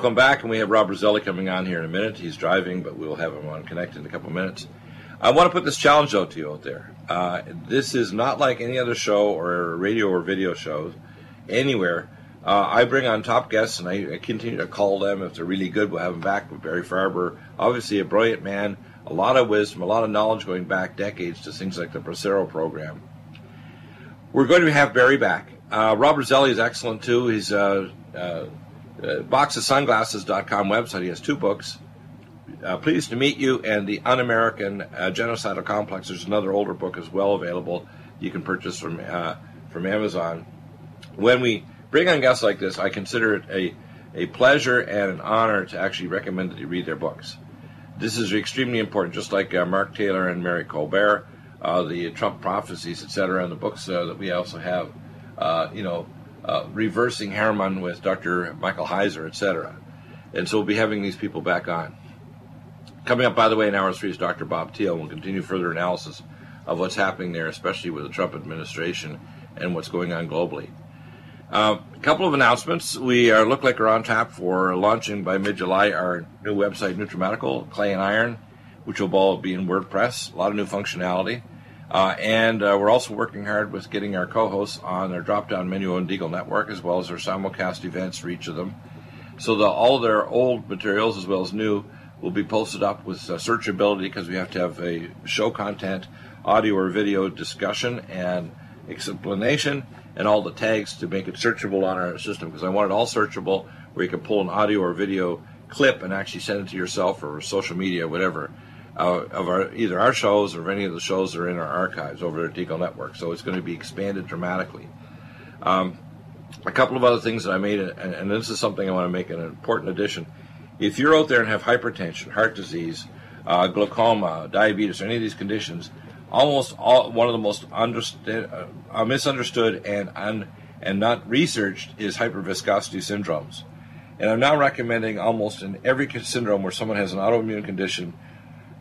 welcome back, and we have Rob Roselli coming on here in a minute. He's driving, but we'll have him on connect in a couple minutes. I want to put this challenge out to you out there. Uh, this is not like any other show or radio or video show anywhere. Uh, I bring on top guests, and I, I, continue to call them if they're really good. We'll have them back with Barry Farber, obviously a brilliant man, a lot of wisdom, a lot of knowledge going back decades to things like the Bracero program. We're going to have Barry back. Uh, Rob Roselli is excellent too. He's uh, uh, boxofsunglasses.com website. He has two books. Uh, pleased to meet you and the Un-American uh, Genocidal Complex. There's another older book as well available. You can purchase from uh, from Amazon. When we bring on guests like this, I consider it a a pleasure and an honor to actually recommend that you read their books. This is extremely important, just like uh, Mark Taylor and Mary Colbert, uh, the Trump prophecies, etc., and the books that we also have. you know, uh, reversing Hermon with Dr. Michael Heiser, etc. And so we'll be having these people back on. Coming up, by the way, in hour three is Dr. Bob Teal. We'll continue further analysis of what's happening there, especially with the Trump administration and what's going on globally. Uh, a couple of announcements. We are look like we're on tap for launching by mid-July our new website, Nutramedical, Clay and Iron, which will all be in WordPress. A lot of new functionality. Uh, and uh, we're also working hard with getting our co-hosts on their drop-down menu on Deagle Network, as well as our simulcast events for each of them. So all their old materials, as well as new, will be posted up with uh, searchability because we have to have a show content, audio or video discussion, and explanation, and all the tags to make it searchable on our system. Because I want it all searchable, where you can pull an audio or video clip and actually send it to yourself or social media, whatever uh, of our either our shows or any of the shows that are in our archives over at Deagle Network. So it's going to be expanded dramatically. Um, a couple of other things that I made, and, and, this is something I want to make an important addition. If you're out there and have hypertension, heart disease, uh, glaucoma, diabetes, or any of these conditions, almost all, one of the most uh, misunderstood and un, and not researched is hyperviscosity syndromes. And I'm now recommending almost in every syndrome where someone has an autoimmune condition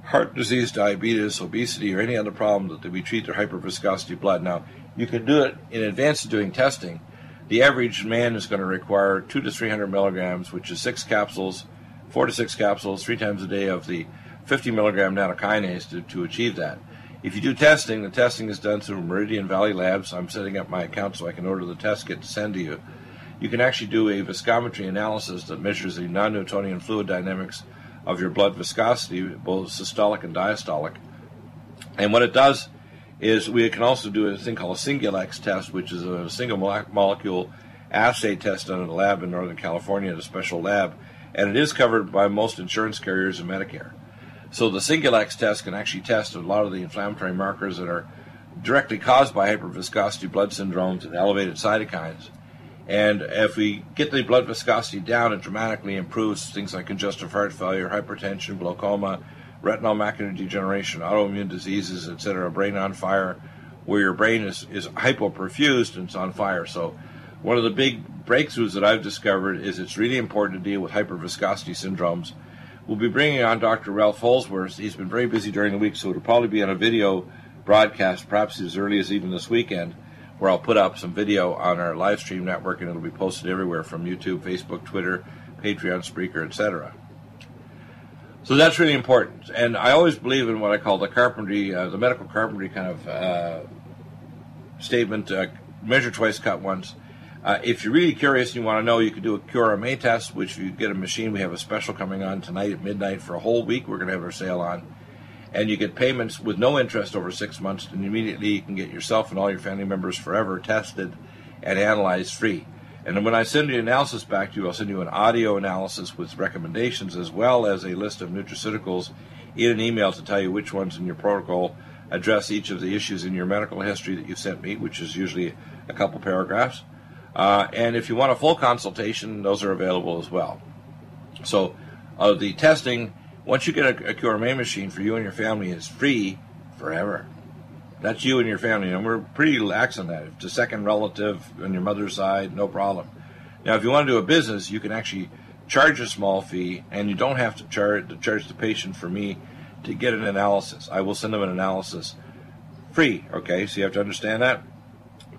heart disease, diabetes, obesity, or any other problem that we treat their hyperviscosity blood. Now, you can do it in advance of doing testing. The average man is going to require two to 300 milligrams, which is six capsules, four to six capsules, three times a day of the 50 milligram nattokinase to, to achieve that. If you do testing, the testing is done through Meridian Valley Labs. I'm setting up my account so I can order the test kit to send to you. You can actually do a viscometry analysis that measures the non Newtonian fluid dynamics of your blood viscosity, both systolic and diastolic. And what it does is we can also do a thing called a Singulex test, which is a single molecule assay test done in a lab in Northern California at a special lab, and it is covered by most insurance carriers and Medicare. So the Singulex test can actually test a lot of the inflammatory markers that are directly caused by hyperviscosity blood syndromes and elevated cytokines. And if we get the blood viscosity down, it dramatically improves things like congestive heart failure, hypertension, glaucoma, retinal macular degeneration, autoimmune diseases, etc., brain on fire, where your brain is, is hypoperfused and it's on fire. So, one of the big breakthroughs that I've discovered is it's really important to deal with hyperviscosity syndromes. We'll be bringing on Dr. Ralph Holsworth. He's been very busy during the week, so it'll probably be on a video broadcast, perhaps as early as even this weekend where I'll put up some video on our live stream network and it'll be posted everywhere from YouTube, Facebook, Twitter, Patreon, Spreaker, etc. So that's really important. And I always believe in what I call the carpentry, uh, the medical carpentry kind of uh, statement uh, measure twice, cut once. Uh, if you're really curious and you want to know, you can do a QRMA test, which you get a machine, we have a special coming on tonight at midnight for a whole week. We're going to have our sale on and you get payments with no interest over six months, and immediately you can get yourself and all your family members forever tested and analyzed free. And when I send the analysis back to you, I'll send you an audio analysis with recommendations as well as a list of nutraceuticals in an email to tell you which ones in your protocol address each of the issues in your medical history that you sent me, which is usually a couple paragraphs. Uh, and if you want a full consultation, those are available as well. So, uh, the testing once you get a, a machine for you and your family, it's free forever. That's you and your family, and we're pretty lax on that. If it's a second relative on your mother's side, no problem. Now, if you want to do a business, you can actually charge a small fee, and you don't have to charge to charge the patient for me to get an analysis. I will send them an analysis free. Okay, so you have to understand that.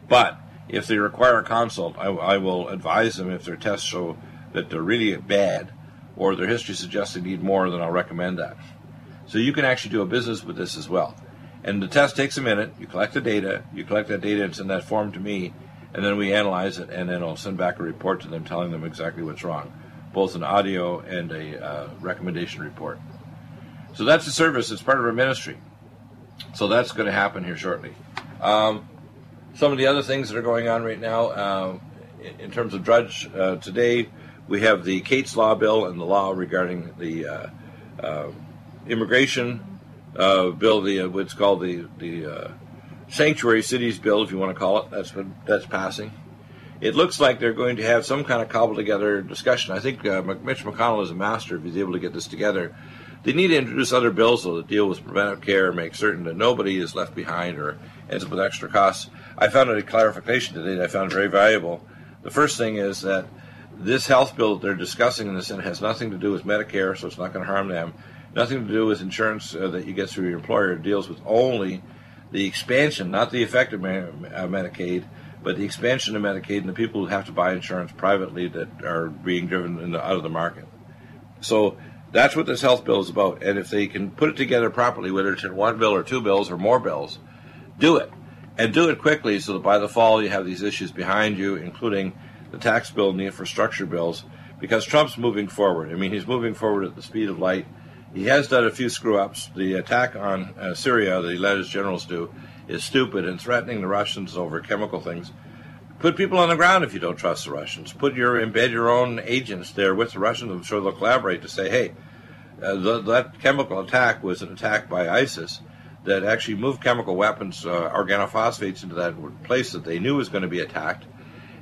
But if they require a consult, I, I will advise them if their tests show that they're really bad, or their history suggests they need more, then I'll recommend that. So you can actually do a business with this as well. And the test takes a minute. You collect the data, you collect that data and send that form to me, and then we analyze it, and then I'll send back a report to them telling them exactly what's wrong, both an audio and a uh, recommendation report. So that's a service. It's part of our ministry. So that's going to happen here shortly. Um, some of the other things that are going on right now, um, in terms of Drudge, uh, today we have the Kate's Law bill and the law regarding the uh, uh immigration uh, bill, the uh, what's called the the sanctuary cities bill, if you want to call it. That's what that's passing. It looks like they're going to have some kind of cobbled together discussion. I think Mitch McConnell is a master if he's able to get this together they need to introduce other bills that deal with preventive care and make certain that nobody is left behind or ends up with extra costs. I found a clarification today that I found very valuable. The first thing is that this health bill that they're discussing in the Senate has nothing to do with Medicare, so it's not going to harm them. Nothing to do with insurance uh, that you get through your employer. It deals with only the expansion, not the effect of uh, Medicaid, but the expansion of Medicaid and the people who have to buy insurance privately that are being driven the, out of the market. So that's what this health bill is about. And if they can put it together properly, whether it's in one bill or two bills or more bills, do it. And do it quickly so that by the fall you have these issues behind you, including the tax bill and the infrastructure bills, because Trump's moving forward. I mean, he's moving forward at the speed of light. He has done a few screw ups. The attack on uh, Syria that he let his generals do is stupid and threatening the Russians over chemical things. Put people on the ground if you don't trust the Russians. Put your embed your own agents there with the Russians. I'm sure they'll collaborate to say, hey, uh, the, that chemical attack was an attack by ISIS that actually moved chemical weapons, uh, organophosphates, into that place that they knew was going to be attacked.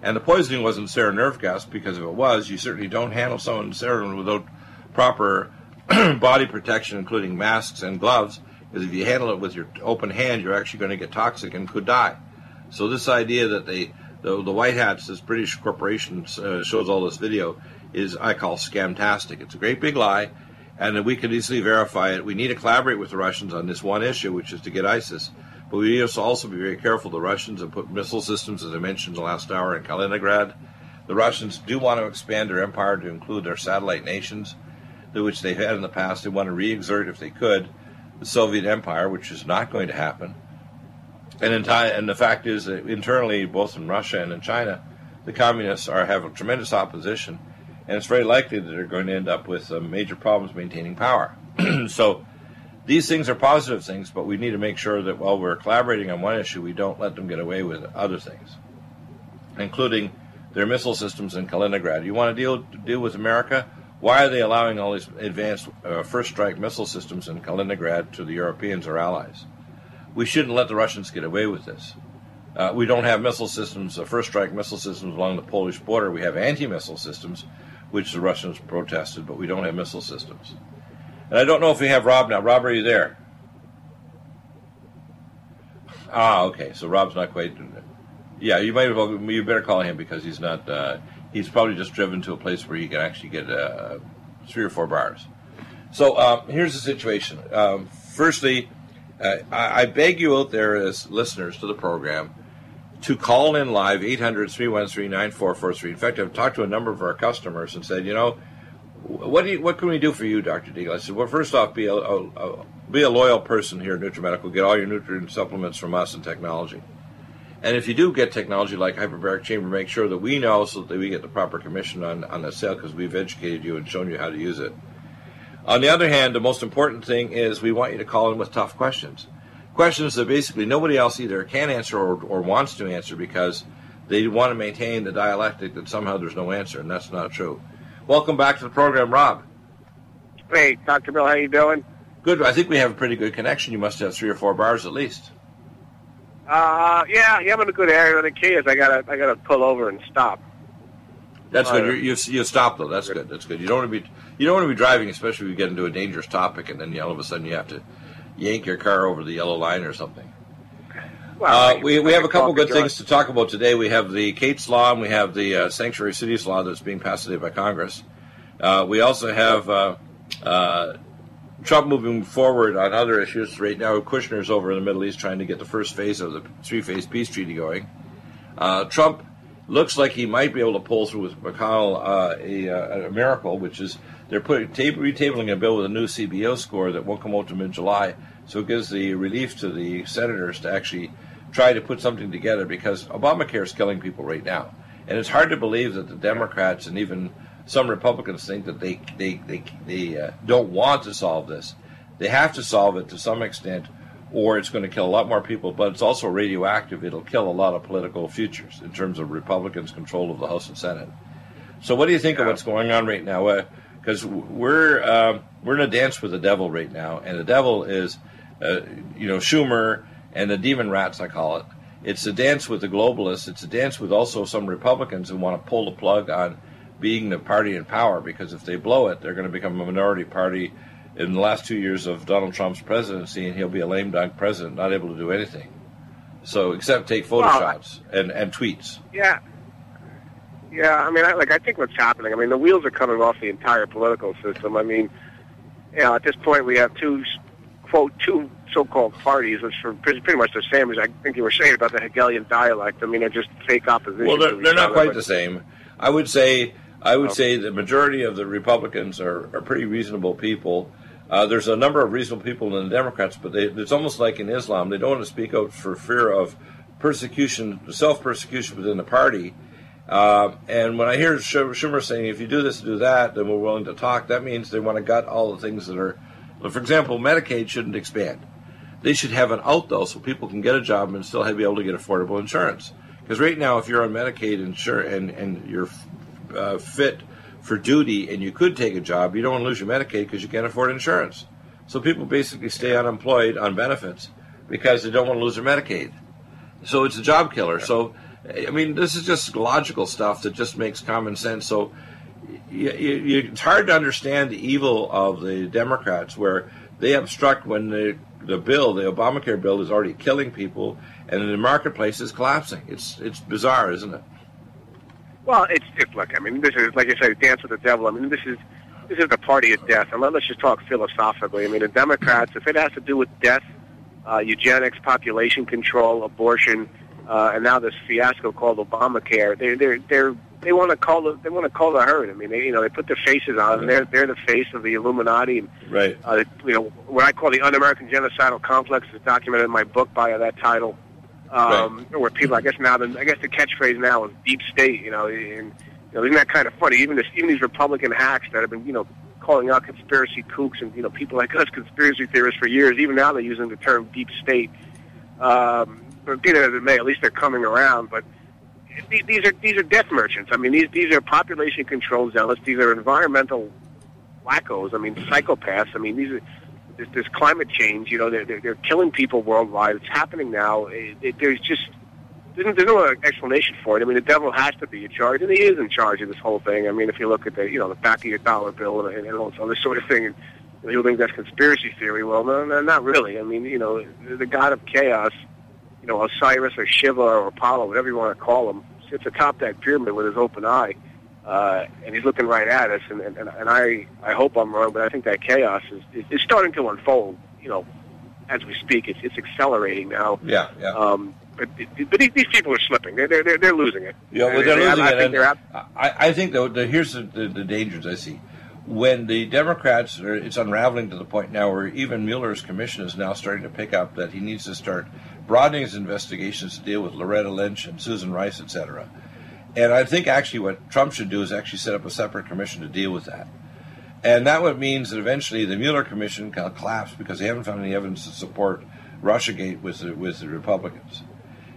And the poisoning wasn't sarin nerve gas because if it was, you certainly don't handle someone sarin without proper body protection, including masks and gloves. Because if you handle it with your open hand, you're actually going to get toxic and could die. So this idea that they the, the White Hats, this British corporation uh, shows all this video, is I call scamtastic. It's a great big lie, and we can easily verify it. We need to collaborate with the Russians on this one issue, which is to get ISIS. But we to also be very careful. The Russians have put missile systems, as I mentioned the last hour, in Kaliningrad. The Russians do want to expand their empire to include their satellite nations, which they've had in the past. They want to re exert, if they could, the Soviet Empire, which is not going to happen. And, in and the fact is that internally, both in Russia and in China, the communists are have a tremendous opposition, and it's very likely that they're going to end up with uh, major problems maintaining power. so these things are positive things, but we need to make sure that while we're collaborating on one issue, we don't let them get away with other things, including their missile systems in Kaliningrad. You want to deal deal with America? Why are they allowing all these advanced uh, first strike missile systems in Kaliningrad to the Europeans or allies? we shouldn't let the Russians get away with this. Uh, we don't have missile systems, uh, first strike missile systems along the Polish border. We have anti missile systems, which the Russians protested, but we don't have missile systems. And I don't know if we have Rob now. Rob, are you there? Ah, okay. So Rob's not quite. Yeah, you might well. You better call him because he's not. Uh, he's probably just driven to a place where he can actually get uh, three or four bars. So um, here's the situation. Um, firstly, uh, I, I, beg you out there as listeners to the program to call in live 800 313 9443. In fact, I've talked to a number of our customers and said, you know, what do you, what can we do for you, Dr. Deagle? I said, well, first off, be a, a, a, be a loyal person here at NutriMedical. Get all your nutrient supplements from us and technology. And if you do get technology like hyperbaric chamber, make sure that we know so that we get the proper commission on, on the sale because we've educated you and shown you how to use it. On the other hand, the most important thing is we want you to call in with tough questions. Questions that basically nobody else either can answer or, or wants to answer because they want to maintain the dialectic that somehow there's no answer, and that's not true. Welcome back to the program, Rob. Hey, Dr. Bill, how you doing? Good. I think we have a pretty good connection. You must have three or four bars at least. Uh, yeah, yeah, I'm in a good area. The key is I gotta, I gotta pull over and stop. That's good. you you stop though. That's good. That's good. You don't want to be you don't want to be driving, especially if you get into a dangerous topic, and then all of a sudden you have to yank your car over the yellow line or something. Well, uh, we, we have a couple good things to talk about today. We have the Kate's Law and we have the uh, Sanctuary Cities Law that's being passed today by Congress. Uh, we also have uh, uh, Trump moving forward on other issues. Right now, Kushner's over in the Middle East trying to get the first phase of the three phase peace treaty going. Uh, Trump looks like he might be able to pull through with McConnell uh, a, a, miracle, which is they're putting retabling a bill with a new CBO score that won't come out to mid July. So it gives the relief to the senators to actually try to put something together because Obamacare is killing people right now. And it's hard to believe that the Democrats and even some Republicans think that they, they, they, they uh, don't want to solve this. They have to solve it to some extent or it's going to kill a lot more people, but it's also radioactive. It'll kill a lot of political futures in terms of Republicans' control of the House and Senate. So, what do you think of what's going on right now? Because uh, we're uh, we're in a dance with the devil right now, and the devil is, uh, you know, Schumer and the demon rats, I call it. It's a dance with the globalists. It's a dance with also some Republicans who want to pull the plug on being the party in power because if they blow it, they're going to become a minority party in the last two years of Donald Trump's presidency, and he'll be a lame duck president, not able to do anything. So, except take photoshops well, and, and tweets. Yeah. Yeah, I mean, I, like I think what's happening. I mean, the wheels are coming off the entire political system. I mean, you know, at this point, we have two, quote, two so-called parties, which are pretty, pretty much the same as I think you were saying about the Hegelian dialect. I mean, they're just fake opposition. Well, they're, they're not quite the same. I would say, I would okay. say the majority of the Republicans are, are pretty reasonable people uh, there's a number of reasonable people in the Democrats, but they, it's almost like in Islam, they don't want to speak out for fear of persecution, self persecution within the party. Uh, and when I hear Schumer saying, if you do this, do that, then we're willing to talk, that means they want to gut all the things that are, for example, Medicaid shouldn't expand. They should have an out, though, so people can get a job and still be able to get affordable insurance. Because right now, if you're on Medicaid insure, and, and you're uh, fit for duty and you could take a job, you don't want to lose your Medicaid because you can't afford insurance. So people basically stay unemployed on benefits because they don't want to lose their Medicaid. So it's a job killer. So, I mean, this is just logical stuff that just makes common sense. So you, you, it's hard to understand the evil of the Democrats where they obstruct when the, the bill, the Obamacare bill, is already killing people and the marketplace is collapsing. It's, it's bizarre, isn't it? Well, it's, it's look. I mean, this is like I said, dance with the devil. I mean, this is this is the party of death. And let's just talk philosophically. I mean, the Democrats, if it has to do with death, uh, eugenics, population control, abortion, uh, and now this fiasco called Obamacare, they're they're they're they want to call the they want to call the herd. I mean, they you know they put their faces on, and they're they're the face of the Illuminati. And, right. Uh, you know what I call the un-American genocidal complex is documented in my book by that title um, right. where people, I guess now, the, I guess the catchphrase now is deep state. You know, and you know, isn't that kind of funny? Even this, even these Republican hacks that have been, you know, calling out conspiracy kooks and you know people like us conspiracy theorists for years. Even now, they're using the term deep state. Um, but be that as it may, at least they're coming around. But these are these are death merchants. I mean, these these are population control zealots. These are environmental wackos. I mean, psychopaths. I mean, these are this, this climate change. You know, they're, they're, they're killing people worldwide. It's happening now. It, it, there's just there's, there's no explanation for it. I mean, the devil has to be in charge, and he is in charge of this whole thing. I mean, if you look at the you know the back of your dollar bill and, and all this other sort of thing, and people think that's conspiracy theory. Well, no, no, not really. I mean, you know, the god of chaos, you know, Osiris or Shiva or Apollo, whatever you want to call him, sits atop that pyramid with his open eye uh, and he's looking right at us. And, and, and I, I hope I'm wrong, but I think that chaos is, is, starting to unfold. You know, as we speak, it's, it's accelerating now. Yeah, yeah. Um, but, but these people are slipping. They're they're they're, losing it. Yeah, well, they're, losing I, it. I think, I, I think though, the, here's the, the, the dangers I see. When the Democrats, are, it's unraveling to the point now where even Mueller's commission is now starting to pick up that he needs to start broadening his investigations to deal with Loretta Lynch and Susan Rice, et cetera and I think actually what Trump should do is actually set up a separate commission to deal with that. And that would means that eventually the Mueller commission can collapse because they haven't found any evidence to support Russiagate with the, with the Republicans.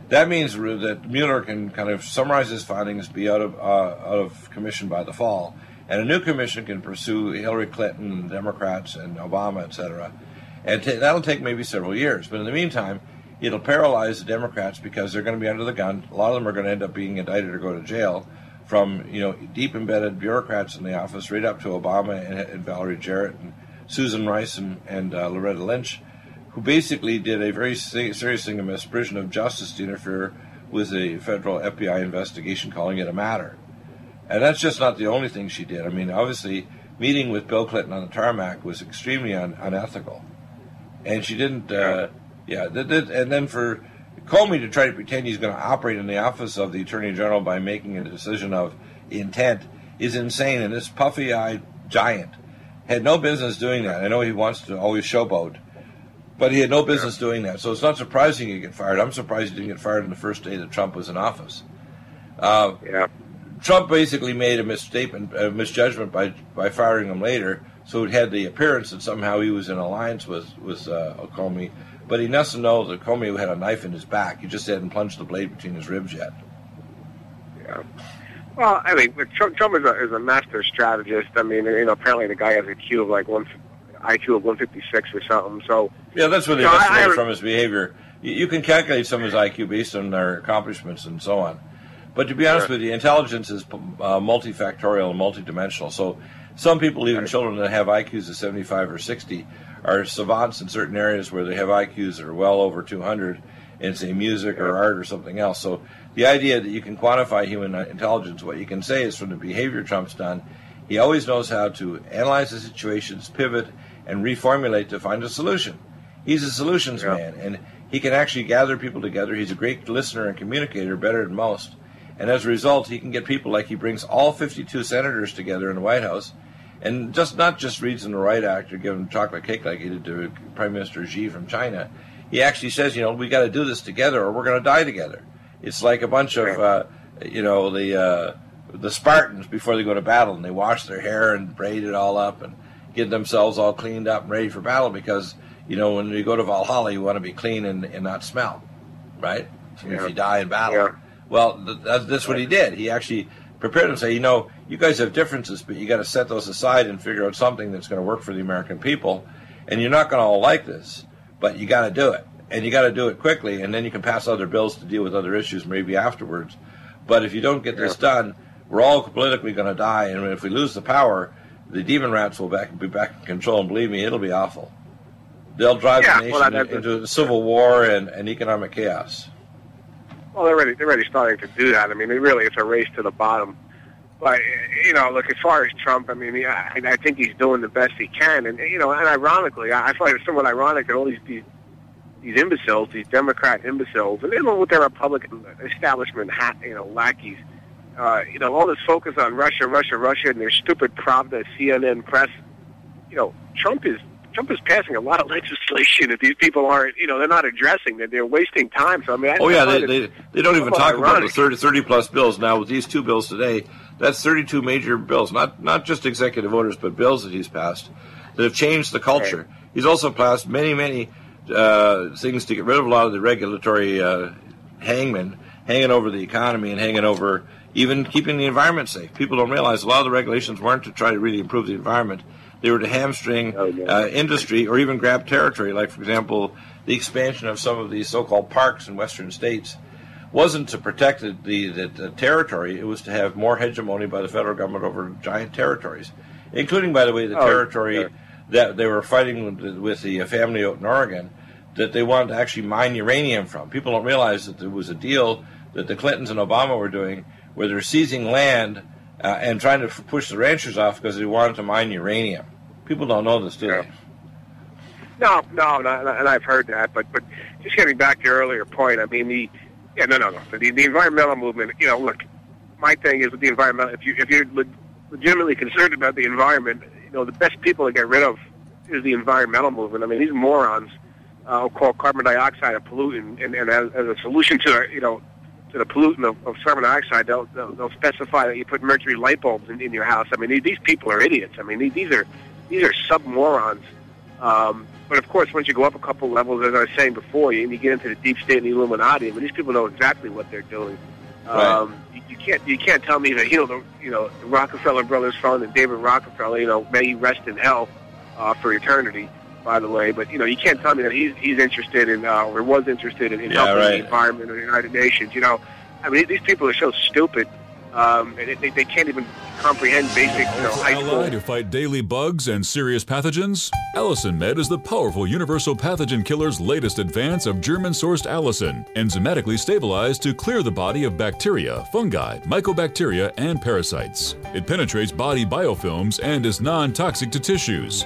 That means that Mueller can kind of summarize his findings, be out of uh, out of commission by the fall, and a new commission can pursue Hillary Clinton, Democrats, and Obama, etc. And t- that'll take maybe several years. But in the meantime, it'll paralyze the Democrats because they're going to be under the gun. A lot of them are going to end up being indicted or go to jail from you know deep embedded bureaucrats in the office, right up to Obama and, and Valerie Jarrett and Susan Rice and, and uh, Loretta Lynch, who basically did a very serious thing, a misprision of justice to interfere with a federal FBI investigation, calling it a matter. And that's just not the only thing she did. I mean, obviously, meeting with Bill Clinton on the tarmac was extremely un- unethical, and she didn't. Uh, yeah, and then for Comey to try to pretend he's going to operate in the office of the Attorney General by making a decision of intent is insane. And this puffy eyed giant had no business doing that. I know he wants to always showboat, but he had no business yeah. doing that. So it's not surprising he get fired. I'm surprised he didn't get fired on the first day that Trump was in office. Uh, yeah. Trump basically made a misstatement, a misjudgment by by firing him later. So it had the appearance that somehow he was in alliance with with uh, Comey, but he doesn't know that Comey had a knife in his back. He just hadn't plunged the blade between his ribs yet. Yeah. Well, I mean, Trump, Trump is a, is a master strategist. I mean, you know, apparently the guy has a IQ of like one IQ of 156 or something. So yeah, that's what they know, from his behavior. You, you, can calculate some of his IQ based on their accomplishments and so on. But to be honest sure. with you, intelligence is uh, multifactorial and multidimensional. So some people, even children that have IQs of 75 or 60, are savants in certain areas where they have IQs that are well over 200 in, say, music or art or something else. So the idea that you can quantify human intelligence, what you can say is from the behavior Trump's done, he always knows how to analyze the situations, pivot, and reformulate to find a solution. He's a solutions yeah. man, and he can actually gather people together. He's a great listener and communicator, better than most. And as a result, he can get people like he brings all 52 senators together in the White House, and just not just reads them the right act or give chocolate cake like he did to Prime Minister Xi from China. He actually says, you know, we got to do this together, or we're going to die together. It's like a bunch of, uh, you know, the uh, the Spartans before they go to battle, and they wash their hair and braid it all up and get themselves all cleaned up and ready for battle because you know when you go to Valhalla, you want to be clean and, and not smell, right? Yeah. If you die in battle. Yeah. Well, that's, that's what he did. He actually prepared say, you know, you guys have differences, but you got to set those aside and figure out something that's going to work for the American people. And you're not going to all like this, but you got to do it and you got to do it quickly, and then you can pass other bills to deal with other issues maybe afterwards. But if you don't get this done, we're all politically going to die, and if we lose the power, the demon rats will back, be back in control. And believe me, it'll be awful. They'll drive yeah, the nation well, into civil war and, and economic chaos. Well, they're already they're already starting to do that. I mean, really, it's a race to the bottom. But you know, look as far as Trump, I mean, I, I think he's doing the best he can, and you know, and ironically, I find it somewhat ironic that all these, these these imbeciles, these Democrat imbeciles, and even with their Republican establishment, hat, you know, lackeys, uh, you know, all this focus on Russia, Russia, Russia, and their stupid Pravda, CNN press. You know, Trump is Trump is passing a lot of legislation that these people aren't, you know, they're not addressing. That they're wasting time. So I mean, I, oh yeah, they, they, they don't even talk ironic. about the 30, 30 plus bills now. With these two bills today, that's thirty two major bills, not not just executive orders, but bills that he's passed that have changed the culture. Right. He's also passed many many uh, things to get rid of a lot of the regulatory uh, hangmen hanging over the economy and hanging over even keeping the environment safe. People don't realize a lot of the regulations weren't to try to really improve the environment. They were to hamstring oh, uh, industry or even grab territory. Like, for example, the expansion of some of these so-called parks in western states wasn't to protect the, the, the, territory. It was to have more hegemony by the federal government over giant territories, including, by the way, the oh, territory sure. that they were fighting with, with the family out in Oregon that they wanted to actually mine uranium from. People don't realize that there was a deal that the Clintons and Obama were doing where they're seizing land uh, and trying to push the ranchers off because they wanted to mine uranium. People don't know this, do they? No, no, no, and I've heard that. But but just getting back to your earlier point, I mean the yeah no no no the, the environmental movement. You know, look, my thing is with the environmental. If you if you're le- legitimately concerned about the environment, you know the best people to get rid of is the environmental movement. I mean these morons uh, called carbon dioxide a pollutant, and, and as, as a solution to you know to the pollutant of, of carbon dioxide, they'll, they'll, they'll specify that you put mercury light bulbs in, in your house. I mean, these people are idiots. I mean, these these are these are sub morons. Um, but of course, once you go up a couple levels, as I was saying before, and you get into the deep state and the Illuminati, I mean, these people know exactly what they're doing. Um, you, you can't you can't tell me that you know the you know the Rockefeller brothers fund and David Rockefeller, you know, may he rest in hell uh, for eternity by the way. But you know, you can't tell me that he's he's interested in uh, or was interested in, in yeah, helping right. the environment or the United Nations. You know, I mean, these people are so stupid. Um, and they, they can't even comprehend basic, you know, high school. to fight daily bugs and serious pathogens? Allicin Med is the powerful universal pathogen killer's latest advance of German-sourced allicin, enzymatically stabilized to clear the body of bacteria, fungi, mycobacteria, and parasites. It penetrates body biofilms and is non-toxic to tissues.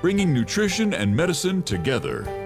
bringing nutrition and medicine together.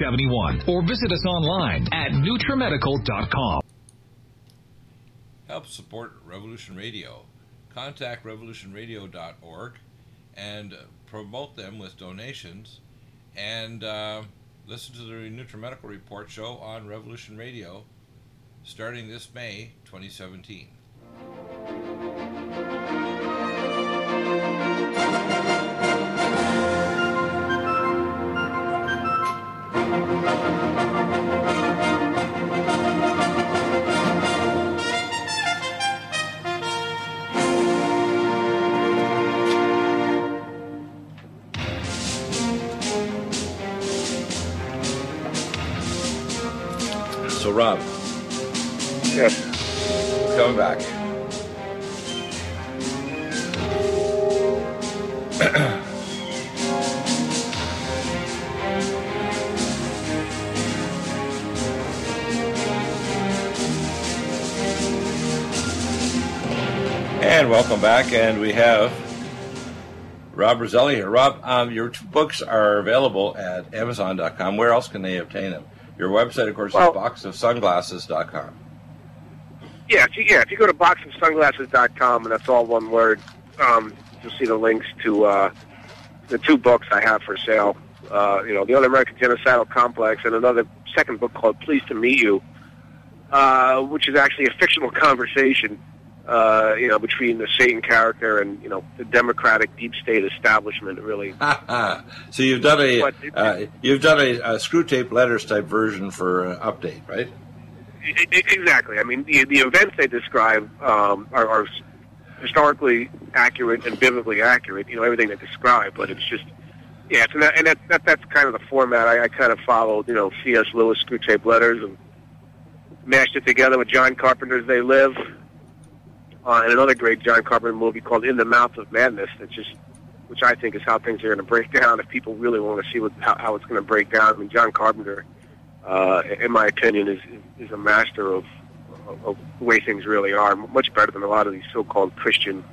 888-212-8871 or visit us online at NutriMedical.com. Help support Revolution Radio. Contact revolutionradio.org and promote them with donations and uh, listen to the NutriMedical Report show on Revolution Radio starting this May 2017. So, Rob, Yes. coming back. Welcome back, and we have Rob Roselli here. Rob, um, your two books are available at Amazon.com. Where else can they obtain them? Your website, of course, Well- is boxofsunglasses.com. Yeah, if you, yeah, if you go to boxofsunglasses.com, and that's all one word, um, you'll see the links to uh, the two books I have for sale. Uh, you know, the Un-American Genocidal Complex, and another second book called Pleased to Meet You, uh, which is actually a fictional conversation, uh, you know, between the Satan character and you know the Democratic deep state establishment. Really, so you've done a But uh, you've done a, a Screwtape letters type version for uh, update, right? Exactly. I mean, the, the events they describe um, are, are historically accurate and biblically accurate. You know, everything they describe, but it's just yeah. So that, and that, that that's kind of the format I, I kind of followed. You know, C.S. Lewis Screwtape letters and mashed it together with John Carpenter's They Live, uh, and another great John Carpenter movie called In the Mouth of Madness. That just which I think is how things are going to break down if people really want to see what how, how it's going to break down. I mean, John Carpenter, uh, in my opinion, is is a master of, of, the way things really are, much better than a lot of these so-called Christian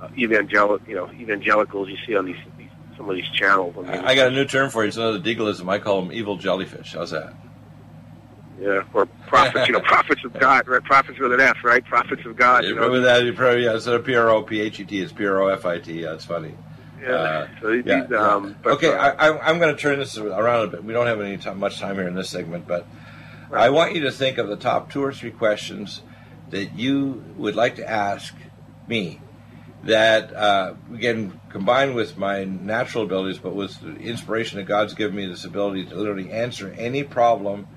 uh, evangelic, you know, evangelicals you see on these, these some of these channels. I mean, I, got a new term for you. It's another deagleism. I call them evil jellyfish. How's that? Yeah, or prophets, you know, prophets of God, right? Prophets with an F, right? Prophets of God. You know? Remember that? You probably, yeah, instead of P R O P H E T, it's P R O F I T. Yeah, it's funny. Yeah. Uh, so yeah, yeah. um, okay, uh, I, I, I'm going to turn this around a bit. We don't have any time, much time here in this segment, but I want you to think of the top two or three questions that you would like to ask me that, uh, again, combined with my natural abilities, but with the inspiration that God's given me this ability to literally answer any problem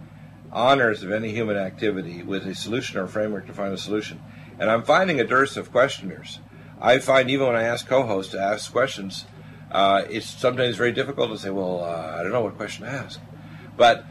on earth of any human activity with a solution or framework to find a solution. And I'm finding a dearth of questioners. I find even when I ask co-hosts to ask questions, uh, it's sometimes very difficult to say, well, uh, I don't know what question to ask. But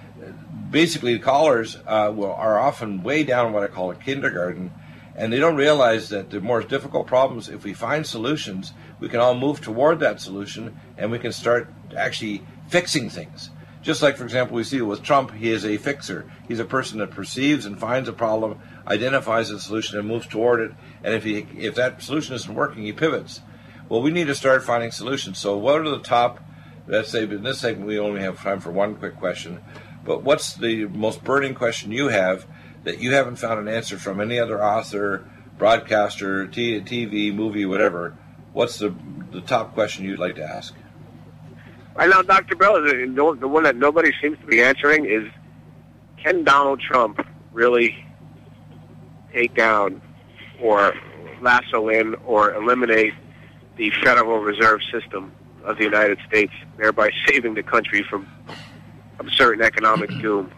basically, the callers uh, will, are often way down what I call a kindergarten, and they don't realize that the more difficult problems, if we find solutions, we can all move toward that solution, and we can start actually fixing things. Just like, for example, we see with Trump, he is a fixer. He's a person that perceives and finds a problem, identifies a solution, and moves toward it. And if he if that solution isn't working, he pivots. Well, we need to start finding solutions. So, what are the top? Let's say in this segment we only have time for one quick question, but what's the most burning question you have that you haven't found an answer from any other author, broadcaster, TV, movie, whatever? What's the the top question you'd like to ask? I know Dr. Bell the, the one that nobody seems to be answering is can Donald Trump really take down or lasso in or eliminate the Federal Reserve System of the United States, thereby saving the country from from certain economic doom?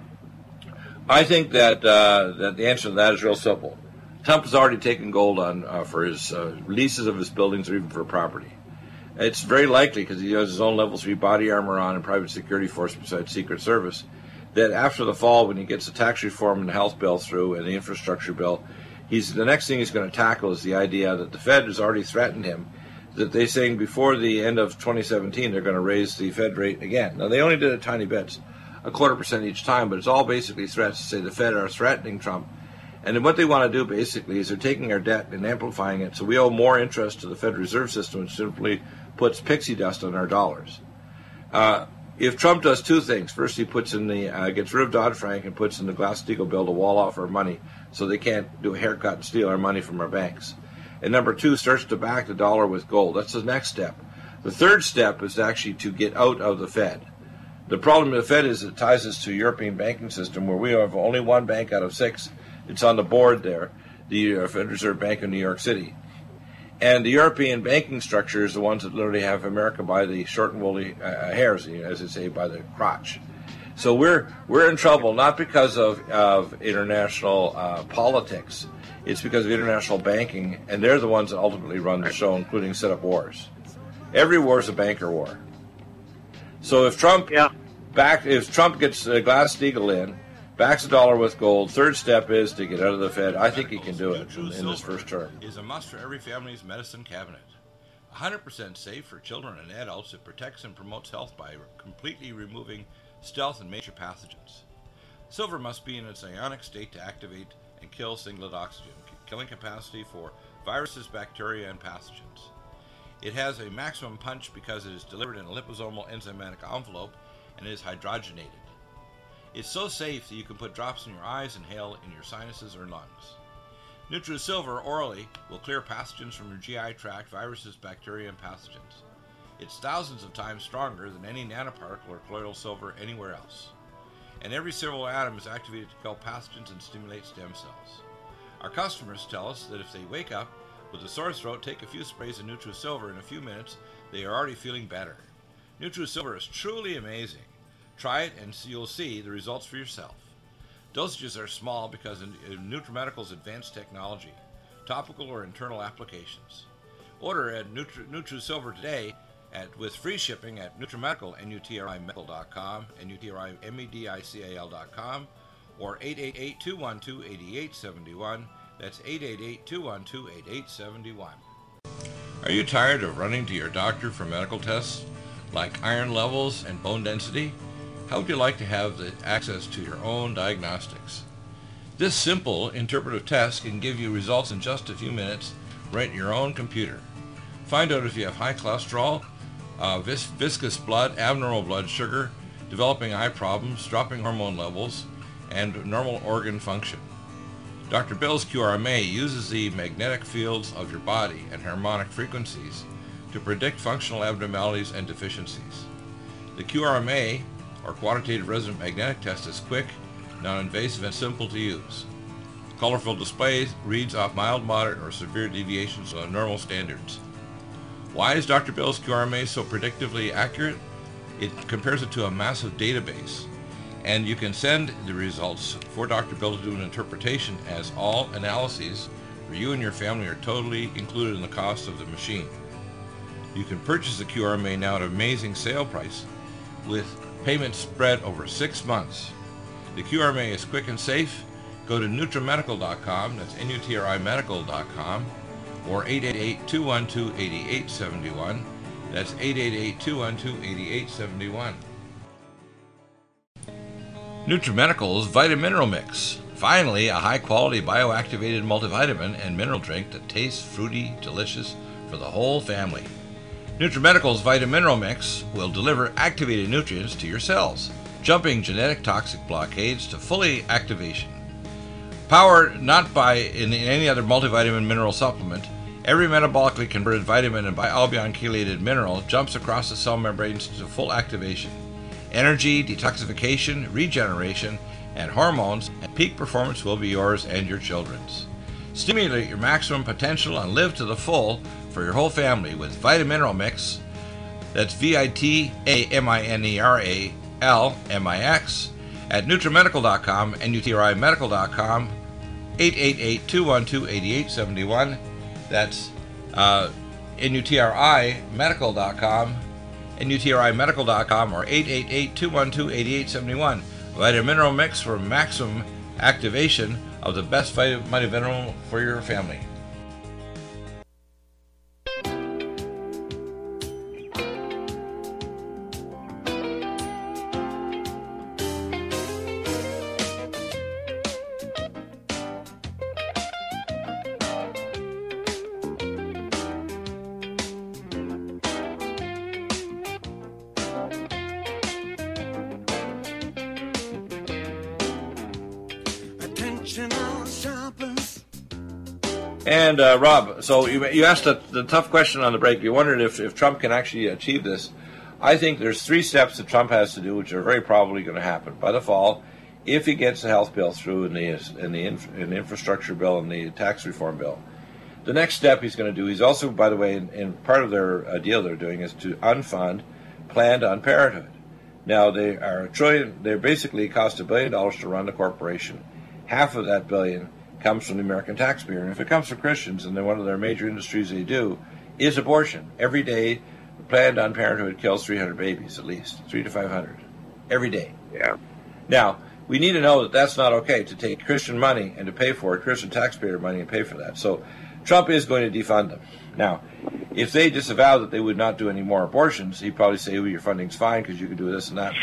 I think that uh, that the answer to that is real simple. Trump has already taken gold on uh, for his uh, leases of his buildings or even for property. It's very likely because he has his own level three body armor on and private security force besides Secret Service. That after the fall, when he gets the tax reform and the health bill through and the infrastructure bill, he's the next thing he's going to tackle is the idea that the Fed has already threatened him that they're saying before the end of 2017 they're going to raise the Fed rate again. Now they only did it tiny bits, a quarter percent each time, but it's all basically threats to say the Fed are threatening Trump. And then what they want to do basically is they're taking our debt and amplifying it, so we owe more interest to the Federal Reserve System, which simply puts pixie dust on our dollars. Uh, if Trump does two things, first he puts in the uh, gets rid of Dodd Frank and puts in the Glass-Steagall bill to wall off our money, so they can't do a haircut and steal our money from our banks. And number two, starts to back the dollar with gold. That's the next step. The third step is actually to get out of the Fed. The problem with the Fed is it ties us to European banking system where we have only one bank out of six. It's on the board there, the uh, Federal Reserve Bank of New York City. And the European banking structure is the ones that literally have America by the short and woolly uh, hairs, as they say, by the crotch. So we're we're in trouble not because of of international uh, politics. It's because of international banking, and they're the ones that ultimately run the show, including set up wars. Every war is a banker war. So if Trump Yeah. back, if Trump gets uh, Glass Steagall in, backs the dollar with gold, third step is to get out of the Fed. I think he can do it in, this first term. Is a must for every family's medicine cabinet. 100% safe for children and adults. It protects and promotes health by completely removing stealth and major pathogens. Silver must be in its ionic state to activate and kill singlet oxygen, killing capacity for viruses, bacteria, and pathogens. It has a maximum punch because it is delivered in a liposomal enzymatic envelope and is hydrogenated. It's so safe that you can put drops in your eyes inhale in your sinuses or lungs. NutriSilver orally will clear pathogens from your GI tract, viruses, bacteria, and pathogens. It's thousands of times stronger than any nanoparticle or colloidal silver anywhere else. And every silver atom is activated to kill pathogens and stimulate stem cells. Our customers tell us that if they wake up with a sore throat, take a few sprays of NutriSilver in a few minutes, they are already feeling better. NutriSilver is truly amazing. Try it and you'll see the results for yourself. Dosages are small because of NutriMedical's advanced technology, topical or internal applications. Order at Nutri- NutriSilver today at, with free shipping at NutriMedical, N-U-T-R-I-Medical.com, N-U-T-R-I-M-E-D-I-C-A-L.com, or 888-212-8871. That's 888-212-8871. Are you tired of running to your doctor for medical tests like iron levels and bone density? How would you like to have the access to your own diagnostics? This simple interpretive test can give you results in just a few minutes right in your own computer. Find out if you have high cholesterol, uh, vis- viscous blood, abnormal blood sugar, developing eye problems, dropping hormone levels, and normal organ function. Dr. Bill's QRMA uses the magnetic fields of your body and harmonic frequencies to predict functional abnormalities and deficiencies. The QRMA, or Quantitative Resonant Magnetic Test, is quick, non-invasive, and simple to use. Colorful displays reads off mild, moderate, or severe deviations on normal standards. Why is Dr. Bill's QRMA so predictively accurate? It compares it to a massive database, and you can send the results for Dr. Bill to do an interpretation as all analyses for you and your family are totally included in the cost of the machine. You can purchase the QRMA now at an amazing sale price with payments spread over six months. The QRMA is quick and safe. Go to NutriMedical.com, that's N-U-T-R-I-Medical.com, or 888-212-8871. That's 888-212-8871. NutriMedical's Vitamineral Mix. Finally, a high-quality bioactivated multivitamin and mineral drink that tastes fruity, delicious for the whole family. NutriMedical's Vitamineral Mix will deliver activated nutrients to your cells, jumping genetic toxic blockades to fully activation. Powered not by in any other multivitamin mineral supplement, every metabolically converted vitamin and bialbion chelated mineral jumps across the cell membranes to full activation. Energy, detoxification, regeneration, and hormones and peak performance will be yours and your children's. Stimulate your maximum potential and live to the full for your whole family with Vitamineral Mix. That's V I T A M I N E R A L M I X at NutriMedical.com and UTRIMedical.com 888-212-8871. That's uh, NUTRIMedical.com and UTRIMedical.com or 888-212-8871. Vitamineral Mix for maximum activation of the best vitamin mineral for your family. So you, you asked the, the tough question on the break. You wondered if, if Trump can actually achieve this. I think there's three steps that Trump has to do, which are very probably going to happen by the fall, if he gets the health bill through and the in the, inf- in the infrastructure bill and the tax reform bill. The next step he's going to do. He's also, by the way, in, in part of their uh, deal they're doing is to unfund Planned Unparenthood. Now they are a trillion. They basically cost a billion dollars to run the corporation. Half of that billion comes from the American taxpayer. And if it comes from Christians, and then one of their major industries they do is abortion. Every day, Planned Unparenthood kills 300 babies at least, three to 500 every day. Yeah. Now we need to know that that's not okay to take Christian money and to pay for it, Christian taxpayer money and pay for that. So Trump is going to defund them. Now, if they disavow that they would not do any more abortions, he'd probably say, well, your funding's fine because you can do this and that.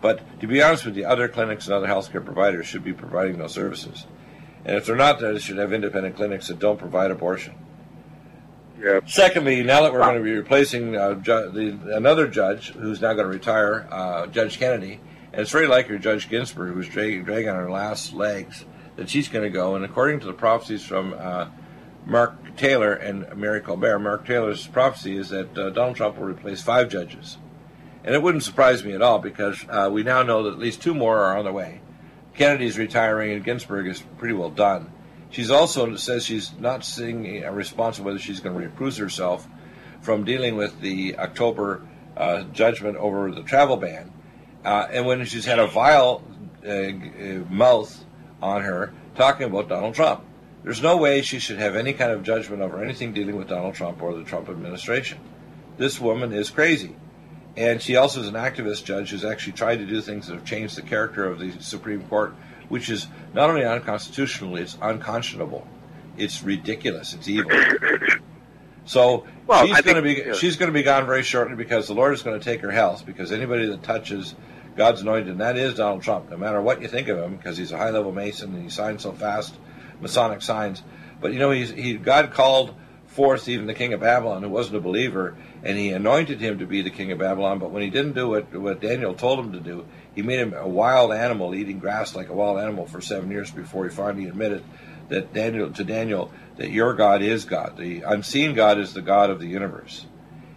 But to be honest with you, other clinics and other healthcare providers should be providing those services. And if they're not, then they should have independent clinics that don't provide abortion. Yeah. Secondly, now that we're going to be replacing uh, ju- the, another judge who's now going to retire, uh, Judge Kennedy, and it's very likely Judge Ginsburg, who's drag- dragging on her last legs, that she's going to go. And according to the prophecies from uh, Mark Taylor and Mary Colbert, Mark Taylor's prophecy is that uh, Donald Trump will replace five judges. And it wouldn't surprise me at all because uh, we now know that at least two more are on the way. Kennedy's retiring and Ginsburg is pretty well done. She's also says she's not seeing a response whether she's going to recuse herself from dealing with the October uh, judgment over the travel ban. Uh, and when she's had a vile uh, mouth on her talking about Donald Trump. There's no way she should have any kind of judgment over anything dealing with Donald Trump or the Trump administration. This woman is crazy. And she also is an activist judge who's actually tried to do things that have changed the character of the Supreme Court, which is not only unconstitutional, it's unconscionable. It's ridiculous. It's evil. So Well, she's going to be yeah. she's going to be gone very shortly because the Lord is going to take her health. Because anybody that touches God's anointed, and that is Donald Trump, no matter what you think of him, because he's a high level Mason and he signs so fast, Masonic signs. But you know, he's, he God called forth even the king of Babylon, who wasn't a believer, and he anointed him to be the king of Babylon. But when he didn't do what, what Daniel told him to do, he made him a wild animal, eating grass like a wild animal for seven years before he finally admitted that Daniel to Daniel that your God is God. The unseen God is the God of the universe.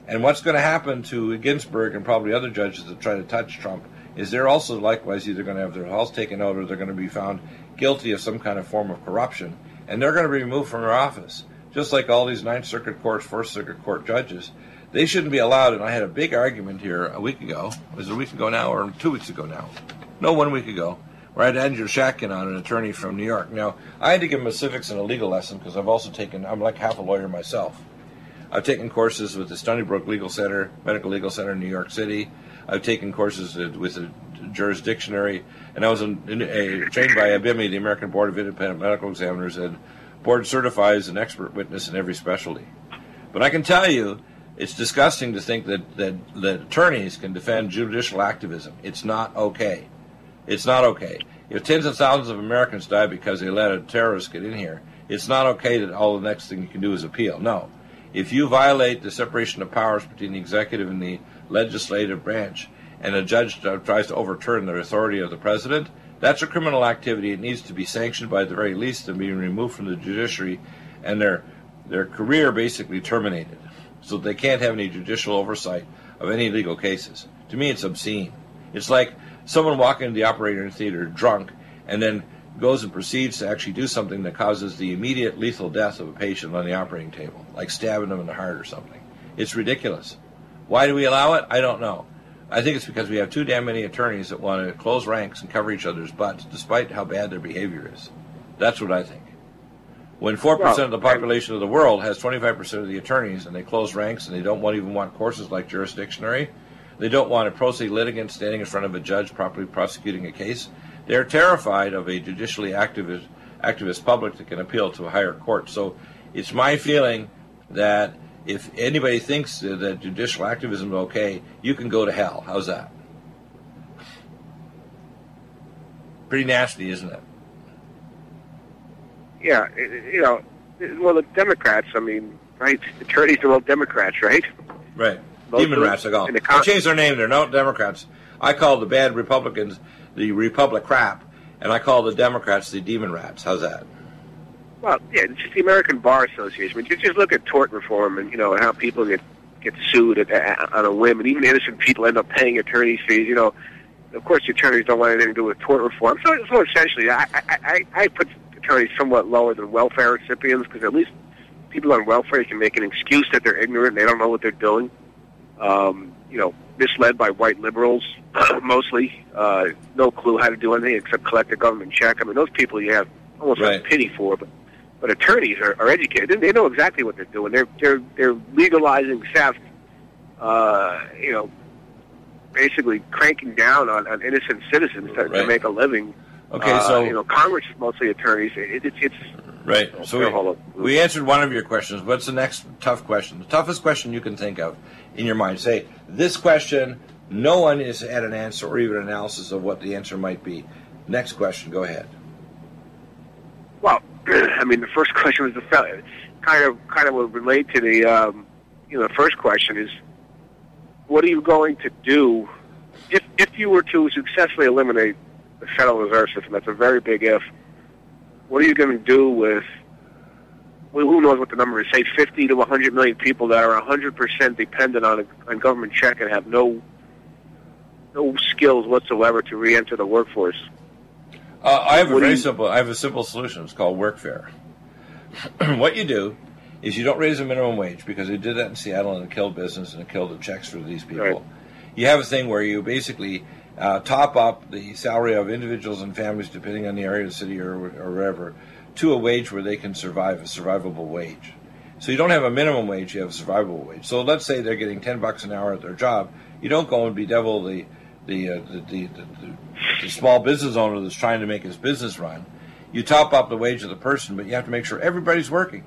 And what's going to happen to Ginsburg and probably other judges that try to touch Trump is they're also likewise either going to have their house taken out or they're going to be found guilty of some kind of form of corruption, and they're going to be removed from their office just like all these Ninth Circuit Court, Fourth Circuit Court judges, they shouldn't be allowed. And I had a big argument here a week ago. Was it a week ago now or two weeks ago now? No, one week ago, where I had Andrew Shatkin on, an attorney from New York. Now, I had to give him a civics and a legal lesson because I've also taken, I'm like half a lawyer myself. I've taken courses with the Stony Brook Legal Center, Medical Legal Center in New York City. I've taken courses with the jurisdictionary, and I was in, in, a, trained by ABIME, the American Board of Independent Medical Examiners, and board certifies an expert witness in every specialty. But I can tell you, it's disgusting to think that, that, that attorneys can defend judicial activism. It's not okay. It's not okay. If tens of thousands of Americans die because they let a terrorist get in here, it's not okay that all the next thing you can do is appeal. No. If you violate the separation of powers between the executive and the legislative branch, and a judge tries to overturn the authority of the president, that's a criminal activity. It needs to be sanctioned by the very least and being removed from the judiciary and their their career basically terminated. So they can't have any judicial oversight of any legal cases. To me, it's obscene. It's like someone walking into the operating theater drunk and then goes and proceeds to actually do something that causes the immediate lethal death of a patient on the operating table, like stabbing them in the heart or something. It's ridiculous. Why do we allow it? I don't know. I think it's because we have too damn many attorneys that want to close ranks and cover each other's butts, despite how bad their behavior is. That's what I think. When 4% well, of the population of the world has 25% of the attorneys and they close ranks and they don't want, even want courses like jurisdictionary, they don't want a pro se litigant standing in front of a judge properly prosecuting a case, they're terrified of a judicially activist, activist public that can appeal to a higher court. So it's my feeling that if anybody thinks that judicial activism is okay, you can go to hell. How's that? Pretty nasty, isn't it? Yeah, you know, well, the Democrats, I mean, right? Attorneys are all Democrats, right? Right. Most Demon rats, I call them. Con- they changed their name. They're not Democrats. I call the bad Republicans the Republic crap, and I call the Democrats the demon rats. How's that? Well, yeah, it's just the American Bar Association. I mean, just, just look at tort reform and you know how people get get sued at, at, on a whim, and even innocent people end up paying attorney fees. You know, of course, the attorneys don't want anything to do with tort reform. So, so essentially, I, I, I put attorneys somewhat lower than welfare recipients because at least people on welfare can make an excuse that they're ignorant and they don't know what they're doing. Um, you know, misled by white liberals mostly, uh, no clue how to do anything except collect a government check. I mean, those people you have almost right. pity for, but but attorneys are, are educated. They know exactly what they're doing. They're they're they're legalizing theft. Uh, you know, basically cranking down on, on innocent citizens to, right. to make a living. Okay, uh, so you know, Congress is mostly attorneys. It, it, it's right. So we, we answered one of your questions. What's the next tough question? The toughest question you can think of in your mind. Say this question. No one is at an answer or even analysis of what the answer might be. Next question. Go ahead. Well, I mean, the first question was the kind of kind of would relate to the um, you know the first question is what are you going to do if if you were to successfully eliminate the Federal Reserve System? That's a very big if. What are you going to do with well, who knows what the number is? Say 50 to 100 million people that are 100% dependent on a, on government check and have no no skills whatsoever to re-enter the workforce. Uh, I have a very you... simple. I have a simple solution. It's called workfare. what you do is you don't raise the minimum wage because they did that in Seattle and it killed business and it killed the checks for these people. Right. You have a thing where you basically uh, top up the salary of individuals and families, depending on the area of the city or, or wherever, to a wage where they can survive, a survivable wage. So you don't have a minimum wage, you have a survivable wage. So let's say they're getting 10 bucks an hour at their job. You don't go and bedevil the the, uh, the, the, the, the small business owner that's trying to make his business run. You top up the wage of the person, but you have to make sure everybody's working.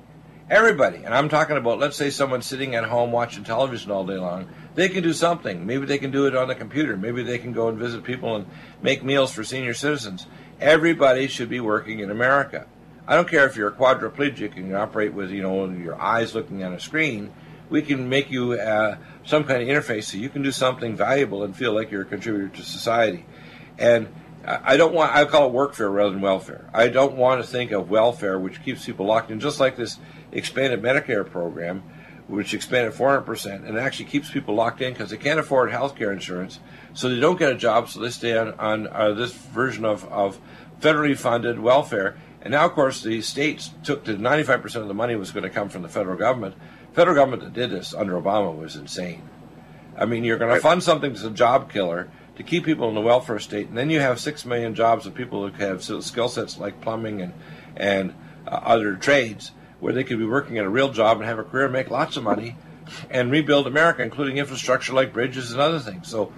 Everybody. And I'm talking about, let's say someone sitting at home watching television all day long. They can do something. Maybe they can do it on the computer. Maybe they can go and visit people and make meals for senior citizens. Everybody should be working in America. I don't care if you're a quadriplegic and you operate with you know your eyes looking on a screen. We can make you uh, some kind of interface so you can do something valuable and feel like you're a contributor to society. And I don't want, I call it workfare rather than welfare. I don't want to think of welfare, which keeps people locked in, just like this expanded Medicare program, which expanded 400%, and actually keeps people locked in because they can't afford health care insurance, so they don't get a job, so they stay on, on uh, this version of, of federally funded welfare. And now, of course, the states took to 95% of the money was going to come from the federal government. Federal government that did this under Obama was insane. I mean, you're going to fund something that's a job killer to keep people in the welfare state, and then you have six million jobs of people who have skill sets like plumbing and and uh, other trades where they could be working at a real job and have a career, and make lots of money, and rebuild America, including infrastructure like bridges and other things. So.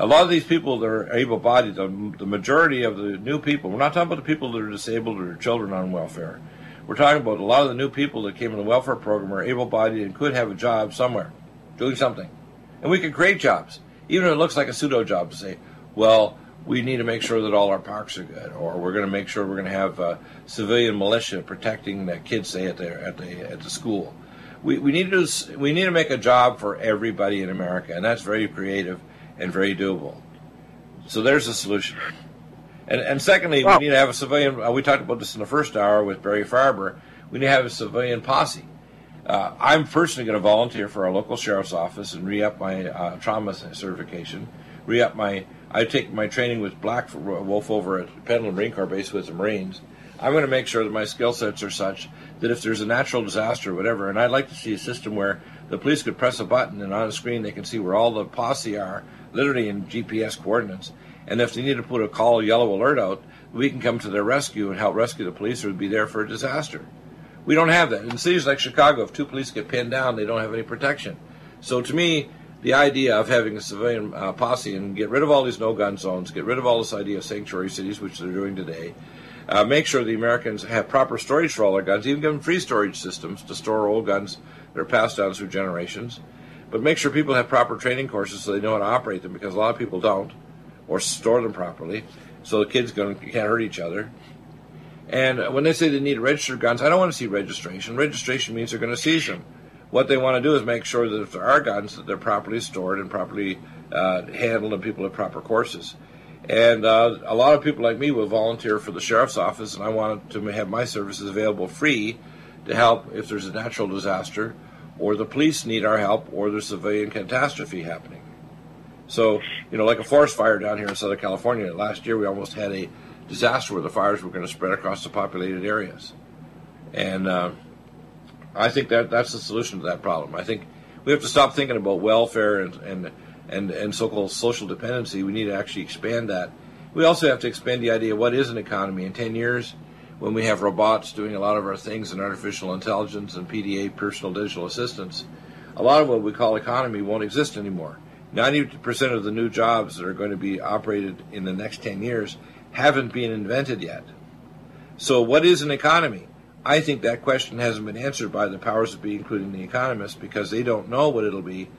A lot of these people that are able-bodied, the, the majority of the new people, we're not talking about the people that are disabled or children on welfare. We're talking about a lot of the new people that came in the welfare program are able-bodied and could have a job somewhere, doing something, and we can create jobs even if it looks like a pseudo job to say, well, we need to make sure that all our parks are good, or we're going to make sure we're going to have uh, civilian militia protecting the kids, say at the at the at the school. We, we need to we need to make a job for everybody in America, and that's very creative and very doable. So there's a solution. And and secondly, we need to have a civilian. Uh, we talked about this in the first hour with Barry Farber. We need to have a civilian posse. Uh, I'm personally going to volunteer for our local sheriff's office and re-up my uh, trauma certification. Re-up my. I take my training with Black Wolf over at Pendleton Marine Corps Base with the Marines. I'm going to make sure that my skill sets are such that if there's a natural disaster or whatever, and I'd like to see a system where the police could press a button and on a screen they can see where all the posse are, literally in GPS coordinates. And if they need to put a call yellow alert out, we can come to their rescue and help rescue the police or be there for a disaster. We don't have that. In cities like Chicago, if two police get pinned down, they don't have any protection. So to me, the idea of having a civilian uh, posse and get rid of all these no-gun zones, get rid of all this idea of sanctuary cities, which they're doing today, uh, make sure the Americans have proper storage for all their guns, even give them free storage systems to store old guns that are passed down through generations. But make sure people have proper training courses so they know how to operate them, because a lot of people don't, or store them properly, so the kids can't hurt each other. And when they say they need registered guns, I don't want to see registration. Registration means they're going to seize them. What they want to do is make sure that if there are guns, that they're properly stored and properly uh, handled, and people have proper courses. And uh, a lot of people like me will volunteer for the sheriff's office, and I want to have my services available free to help if there's a natural disaster, or the police need our help, or there's civilian catastrophe happening. So, you know, like a forest fire down here in Southern California, last year we almost had a disaster where the fires were going to spread across the populated areas. And uh, I think that that's the solution to that problem. I think we have to stop thinking about welfare and, and, and, and so-called social dependency. We need to actually expand that. We also have to expand the idea of what is an economy. In 10 years, when we have robots doing a lot of our things and artificial intelligence and PDA, personal digital assistants, a lot of what we call economy won't exist anymore. 90% of the new jobs that are going to be operated in the next 10 years haven't been invented yet. So, what is an economy? I think that question hasn't been answered by the powers that be, including the economists, because they don't know what it'll be.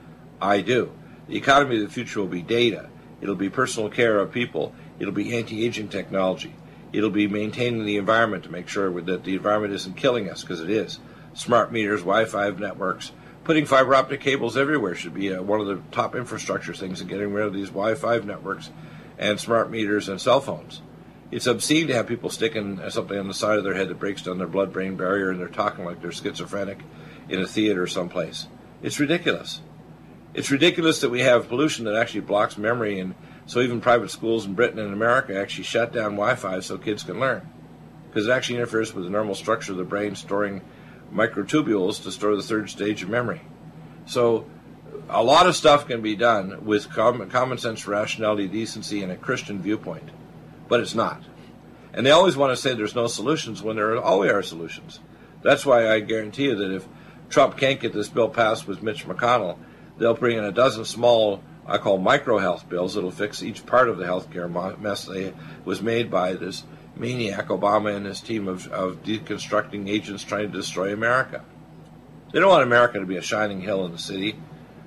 I do. The economy of the future will be data. It'll be personal care of people. It'll be anti aging technology. It'll be maintaining the environment to make sure that the environment isn't killing us, because it is. Smart meters, Wi Fi networks, putting fiber optic cables everywhere should be uh, one of the top infrastructure things, and getting rid of these Wi Fi networks and smart meters and cell phones. It's obscene to have people sticking something on the side of their head that breaks down their blood brain barrier and they're talking like they're schizophrenic in a theater someplace. It's ridiculous. It's ridiculous that we have pollution that actually blocks memory, and so even private schools in Britain and America actually shut down Wi Fi so kids can learn. Because it actually interferes with the normal structure of the brain storing microtubules to store the third stage of memory. So a lot of stuff can be done with common, common sense, rationality, decency, and a Christian viewpoint, but it's not. And they always want to say there's no solutions when there always are solutions. That's why I guarantee you that if Trump can't get this bill passed with Mitch McConnell, they'll bring in a dozen small, I call micro health bills that'll fix each part of the healthcare mess that was made by this maniac Obama and his team of, of deconstructing agents trying to destroy America. They don't want America to be a shining hill in the city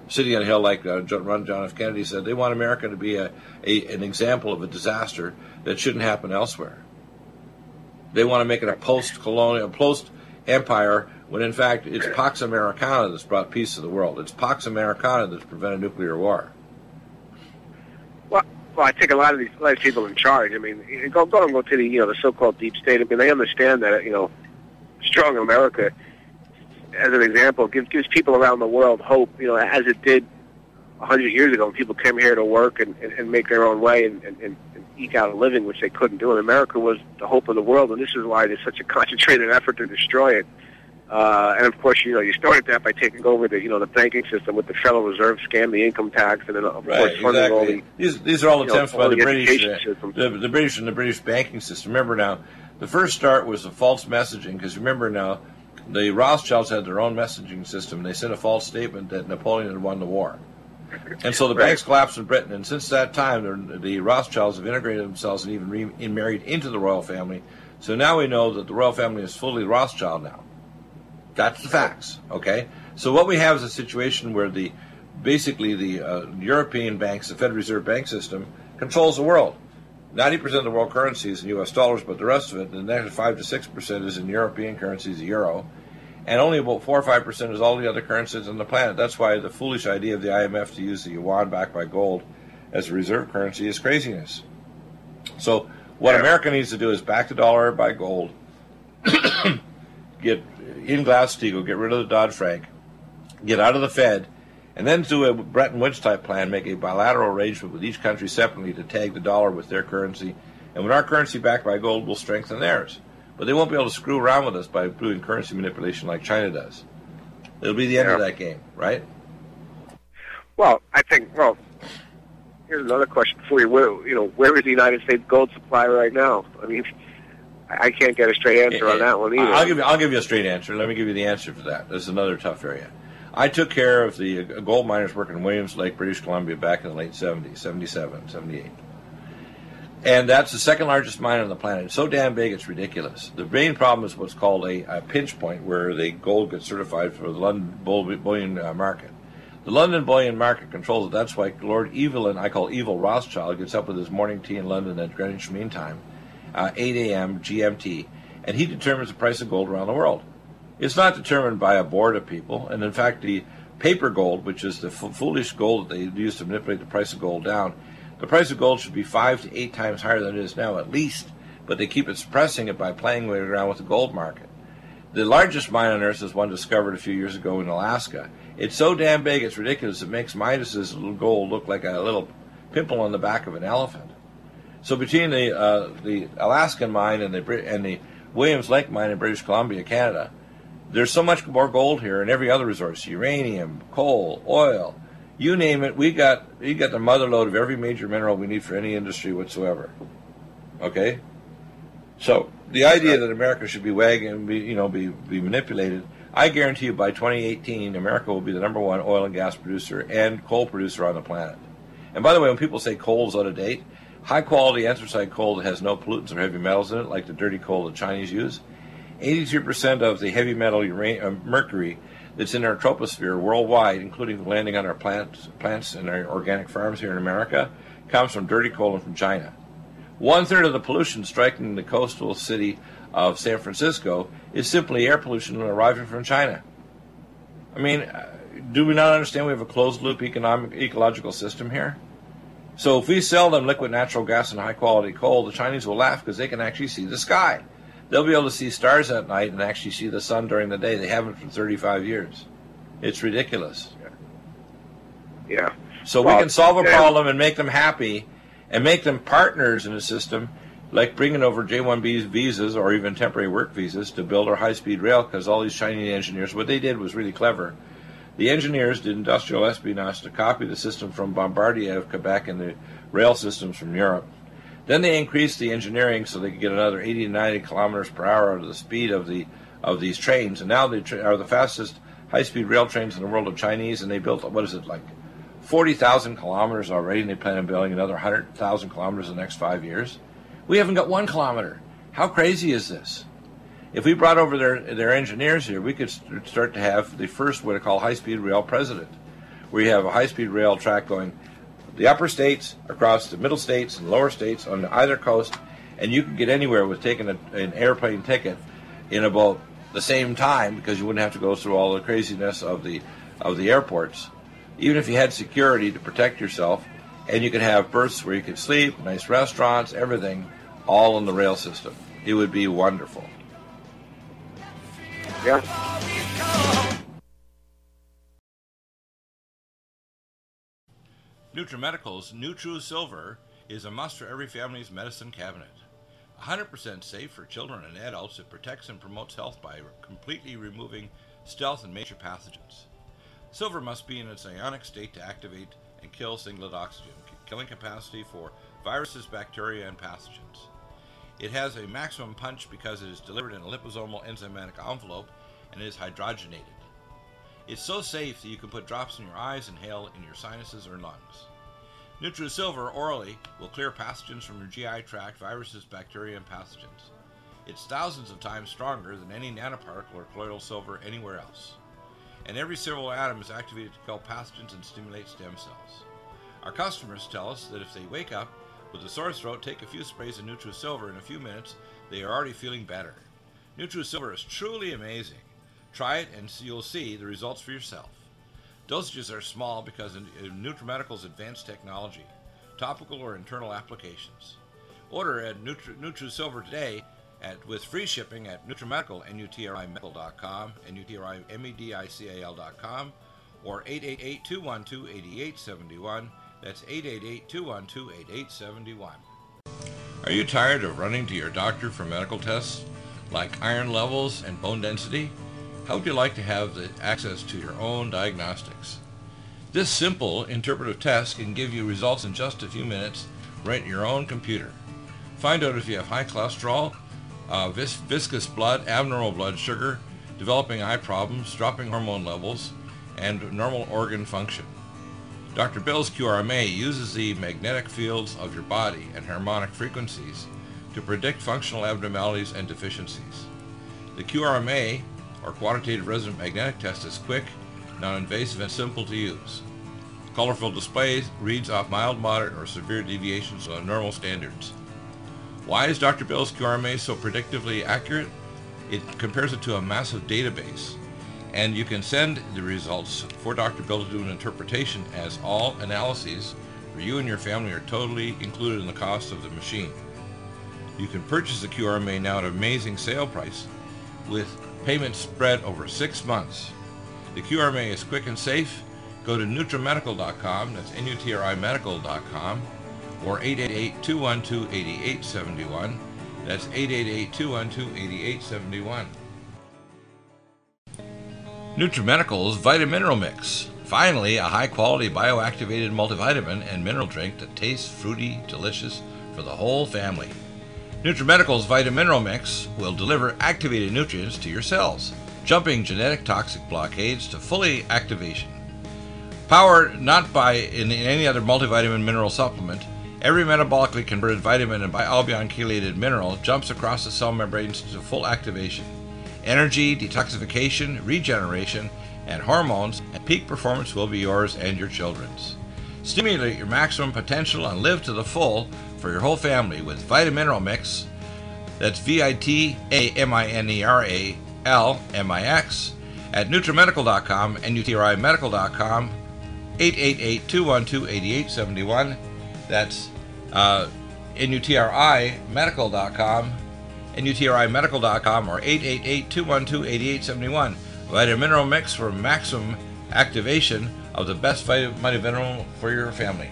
city on a hill like uh, John, John F. Kennedy said, they want America to be a, a, an example of a disaster that shouldn't happen elsewhere. They want to make it a post-colonial, post-empire, when in fact it's Pax Americana that's brought peace to the world. It's Pax Americana that's prevented nuclear war. Well, well, I think a lot of these, a lot of people in charge. I mean, go go and go to the you know the so-called deep state. I mean, they understand that you know, strong America, as an example, gives gives people around the world hope. You know, as it did a hundred years ago when people came here to work and, and, and make their own way and, and, and eke out a living, which they couldn't do. And America was the hope of the world, and this is why there's such a concentrated effort to destroy it. Uh, and of course, you know, you started that by taking over the, you know, the banking system with the Federal Reserve scam, the income tax, and then of right, course funding exactly. all the. These, these are all attempts know, by all the, the British, uh, the, the British and the British banking system. Remember now, the first start was a false messaging because remember now, the Rothschilds had their own messaging system. They sent a false statement that Napoleon had won the war. And so the Right. banks collapsed in Britain, and since that time, the, Rothschilds have integrated themselves and even re- married into the royal family. So now we know that the royal family is fully Rothschild now. That's the facts, okay? So what we have is a situation where the basically the uh, European banks, the Federal Reserve bank system, controls the world. Ninety percent of the world currency is in U.S. dollars, but the rest of it, the next five to six percent, is in European currencies, the euro, and only about four or five percent is all the other currencies on the planet. That's why the foolish idea of the IMF to use the yuan backed by gold as a reserve currency is craziness. So what Yeah. America needs to do is back the dollar by gold, get in Glass-Steagall, get rid of the Dodd Frank, get out of the Fed, and then do a Bretton Woods type plan, make a bilateral arrangement with each country separately to tag the dollar with their currency. And when our currency backed by gold, we'll strengthen theirs. But they won't be able to screw around with us by doing currency manipulation like China does. It'll be the end of that game, right? Well, I think. Well, here's another question for you. Where, you know, where is the United States gold supply right now? I mean, I I can't get a straight answer on that one either. I'll give you, I'll give you a straight answer. Let me give you the answer for that. This is another tough area. I took care of the uh, gold miners working in Williams Lake, British Columbia back in the late 70s, 77, 78. And that's the second largest mine on the planet. It's so damn big, it's ridiculous. The main problem is what's called a, a pinch point, where the gold gets certified for the London bullion uh, market. The London bullion market controls it. That's why Lord Evelyn, I call Evil Rothschild, gets up with his morning tea in London at Greenwich Mean Time, uh, 8 a.m. GMT, and he determines the price of gold around the world. It's not determined by a board of people, and in fact, the paper gold, which is the f- foolish gold that they use to manipulate the price of gold down, the price of gold should be five to eight times higher than it is now, at least. But they keep it suppressing it by playing around with the gold market. The largest mine on Earth is one discovered a few years ago in Alaska. It's so damn big, it's ridiculous. It makes Midas's little gold look like a little pimple on the back of an elephant. So between the uh, the Alaskan mine and the and the Williams Lake mine in British Columbia, Canada, there's so much more gold here and every other resource: uranium, coal, oil, you name it. We got we got the mother lode of every major mineral we need for any industry whatsoever. Okay, so the idea that America should be wagging, be, you know, be be manipulated. I guarantee you, by 2018, America will be the number one oil and gas producer and coal producer on the planet. And by the way, when people say coal is out of date, high quality anthracite coal that has no pollutants or heavy metals in it, like the dirty coal the Chinese use, 82% of the heavy metal uranium, uh, mercury that's in our troposphere worldwide, including landing on our plants, plants and our organic farms here in America, comes from dirty coal and from China. One third of the pollution striking the coastal city of San Francisco is simply air pollution arriving from China. I mean, uh, do we not understand we have a closed loop economic ecological system here? So if we sell them liquid natural gas and high quality coal, the Chinese will laugh because they can actually see the sky. They'll be able to see stars at night and actually see the sun during the day. They haven't for 35 years. It's ridiculous. yeah. So Well, we can solve a problem and make them happy and make them partners in a system like bringing over J-1B visas or even temporary work visas to build our high-speed rail because all these Chinese engineers, what they did was really clever. The engineers did industrial espionage to copy the system from Bombardier of Quebec and the rail systems from Europe. Then they increased the engineering so they could get another 80 to 90 kilometers per hour out of the speed of the of these trains. And now they tra- are the fastest high-speed rail trains in the world of Chinese, and they built what is it like 40,000 kilometers already, and they plan on building another 100,000 kilometers in the next five years. We haven't got one kilometer. How crazy is this? If we brought over their their engineers here, we could st- start to have the first what I call high-speed rail president, where you have a high-speed rail track going the upper states across the middle states and lower states on either coast, and you can get anywhere with taking a, an airplane ticket in about the same time because you wouldn't have to go through all the craziness of the of the airports. Even if you had security to protect yourself, and you could have berths where you could sleep, nice restaurants, everything, all in the rail system. It would be wonderful. Yeah. NutriMedical's NutriSilver is a must for every family's medicine cabinet. 100% safe for children and adults, it protects and promotes health by completely removing stealth and major pathogens. Silver must be in its ionic state to activate and kill singlet oxygen, killing capacity for viruses, bacteria, and pathogens. It has a maximum punch because it is delivered in a liposomal enzymatic envelope and is hydrogenated. It's so safe that you can put drops in your eyes and inhale in your sinuses or lungs. NutriSilver orally will clear pathogens from your GI tract, viruses, bacteria, and pathogens. It's thousands of times stronger than any nanoparticle or colloidal silver anywhere else. And every silver atom is activated to kill pathogens and stimulate stem cells. Our customers tell us that if they wake up with a sore throat, take a few sprays of NutriSilver in a few minutes, they are already feeling better. NutriSilver is truly amazing. Try it and you'll see the results for yourself. Dosages are small because of uh, NutriMedical's advanced technology, topical or internal applications. Order at Nutri- NutriSilver today at, with free shipping at NutriMedical, N-U-T-R-I-Medical.com, N-U-T-R-I-M-E-D-I-C-A-L.com, or 888-212-8871. That's 888-212-8871. Are you tired of running to your doctor for medical tests like iron levels and bone density? How would you like to have the access to your own diagnostics? This simple interpretive test can give you results in just a few minutes right in your own computer. Find out if you have high cholesterol, uh, vis- viscous blood, abnormal blood sugar, developing eye problems, dropping hormone levels, and normal organ function. Dr. Bill's QRMA uses the magnetic fields of your body and harmonic frequencies to predict functional abnormalities and deficiencies. The QRMA our quantitative resonant magnetic test is quick, non-invasive, and simple to use. Colorful displays reads off mild, moderate, or severe deviations on normal standards. Why is Dr. Bill's QRMA so predictively accurate? It compares it to a massive database, and you can send the results for Dr. Bill to do an interpretation as all analyses for you and your family are totally included in the cost of the machine. You can purchase the QRMA now at an amazing sale price with Payments spread over six months. The QRMA is quick and safe. Go to NutriMedical.com, that's N-U-T-R-I Medical.com, or 888-212-8871. That's 888-212-8871. NutriMedical's Vitamineral Mix. Finally, a high-quality bioactivated multivitamin and mineral drink that tastes fruity, delicious for the whole family. NutriMedical's Vitamineral Mix will deliver activated nutrients to your cells, jumping genetic toxic blockades to fully activation. Powered not by in any other multivitamin mineral supplement, every metabolically converted vitamin and bialbion chelated mineral jumps across the cell membranes to full activation. Energy, detoxification, regeneration, and hormones and peak performance will be yours and your children's. Stimulate your maximum potential and live to the full for your whole family with Vitamineral Mix. That's V I T A M I N E R A L M I X at NutriMedical.com and NutriMedical.com 888 212 8871. That's uh, NUTRIMedical.com, NUTRIMedical.com, or 888 212 8871. Vitamineral Mix for maximum activation of the best vitamin mineral for your family.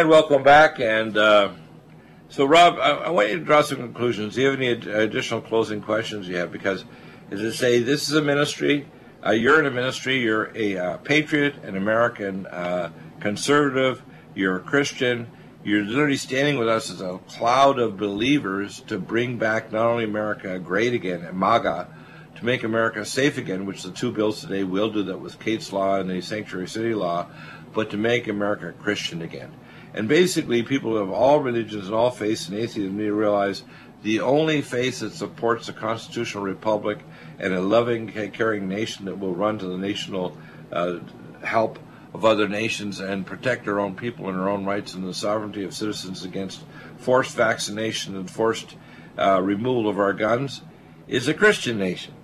And welcome back. And uh, so, Rob, I, I, want you to draw some conclusions. Do you have any ad- additional closing questions you have? Because, as I say, this is a ministry. Uh, you're in a ministry. You're a uh, patriot, an American uh, conservative, you're a Christian, you're literally standing with us as a cloud of believers to bring back not only America great again, and MAGA, to make America safe again, which the two bills today will do that with Kate's Law and the Sanctuary City Law, but to make America Christian again. And basically, people of all religions and all faiths and atheism need to realize the only faith that supports a constitutional republic and a loving, caring nation that will run to the national uh, help of other nations and protect our own people and our own rights and the sovereignty of citizens against forced vaccination and forced uh, removal of our guns is a Christian nation.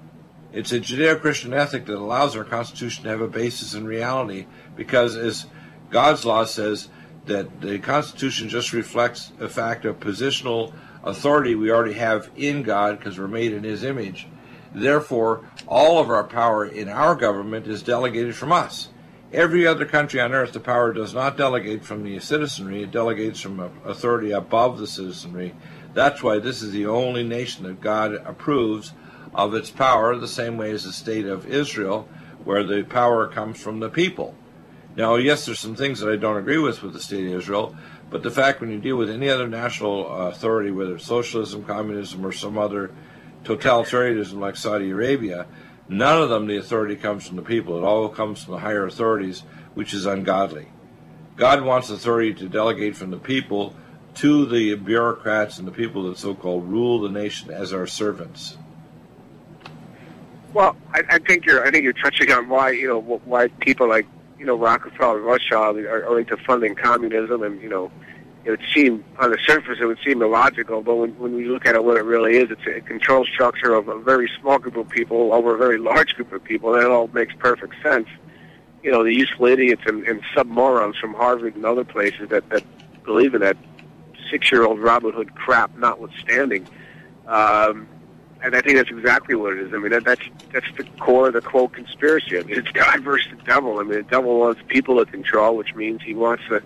It's a Judeo Christian ethic that allows our Constitution to have a basis in reality because, as God's law says, that the Constitution just reflects a fact of positional authority we already have in God because we're made in His image. Therefore, all of our power in our government is delegated from us. Every other country on earth, the power does not delegate from the citizenry, it delegates from authority above the citizenry. That's why this is the only nation that God approves of its power, the same way as the state of Israel, where the power comes from the people. Now, yes, there's some things that I don't agree with with the state of Israel, but the fact when you deal with any other national uh, authority, whether it's socialism, communism, or some other totalitarianism like Saudi Arabia, none of them the authority comes from the people. It all comes from the higher authorities, which is ungodly. God wants authority to delegate from the people to the bureaucrats and the people that so-called rule the nation as our servants. Well, I, I think you're I think you're touching on why you know why people like you know, Rockefeller, Rothschild are, are into funding communism, and you know, it would seem on the surface it would seem illogical, but when when we look at it, what it really is, it's a control structure of a very small group of people over a very large group of people, and it all makes perfect sense. You know, the useful idiots and, and submorons from Harvard and other places that that believe in that six-year-old Robin Hood crap, notwithstanding. Um, and I think that's exactly what it is. I mean, that, that's that's the core of the quote conspiracy. I mean, it's God versus the devil. I mean, the devil wants people to control, which means he wants the,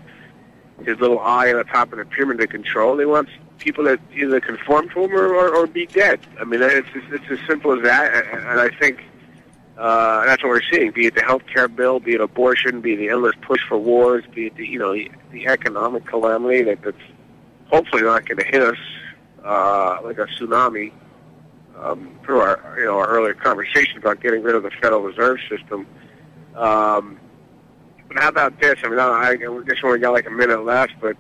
his little eye on the top of the pyramid to control. He wants people that either conform to him or, or, or be dead. I mean, it's it's as simple as that. And I think uh, that's what we're seeing. Be it the health care bill, be it abortion, be it the endless push for wars, be it the you know the, economic calamity that, that's hopefully not going to hit us uh, like a tsunami um, through our you know our earlier conversation about getting rid of the Federal Reserve System. Um, but how about this? I mean, I, I guess only got like a minute left, but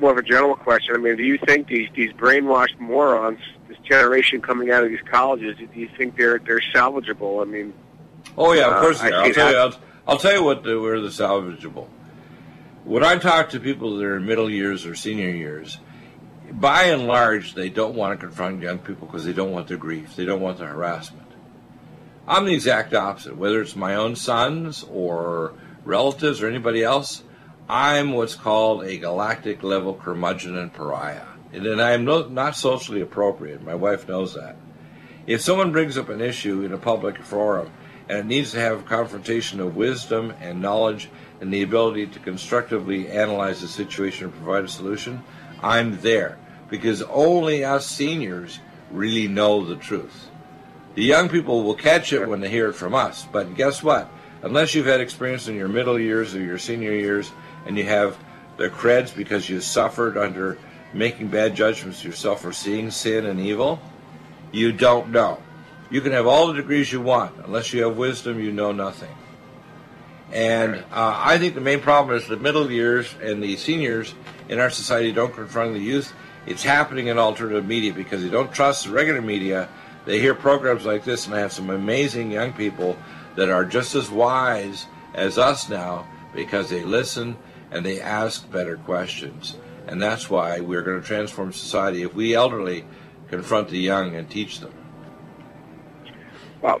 more of a general question. I mean, do you think these these brainwashed morons, this generation coming out of these colleges, do you think they're they're salvageable? I mean, oh yeah, of course uh, they are. I'll tell, you, I'll, I'll tell you what the, where the salvageable. When I talk to people that are in middle years or senior years, by and large, they don't want to confront young people because they don't want the grief, they don't want the harassment. I'm the exact opposite. Whether it's my own sons or relatives or anybody else, I'm what's called a galactic level curmudgeon and pariah. And I'm no, not socially appropriate. My wife knows that. If someone brings up an issue in a public forum and it needs to have a confrontation of wisdom and knowledge and the ability to constructively analyze the situation and provide a solution, I'm there because only us seniors really know the truth. The young people will catch it when they hear it from us, but guess what? Unless you've had experience in your middle years or your senior years and you have the creds because you suffered under making bad judgments yourself or seeing sin and evil, you don't know. You can have all the degrees you want. Unless you have wisdom, you know nothing. And uh, I think the main problem is the middle years and the seniors in our society don't confront the youth. It's happening in alternative media because they don't trust the regular media. They hear programs like this, and I have some amazing young people that are just as wise as us now because they listen and they ask better questions. And that's why we're going to transform society if we elderly confront the young and teach them. Well,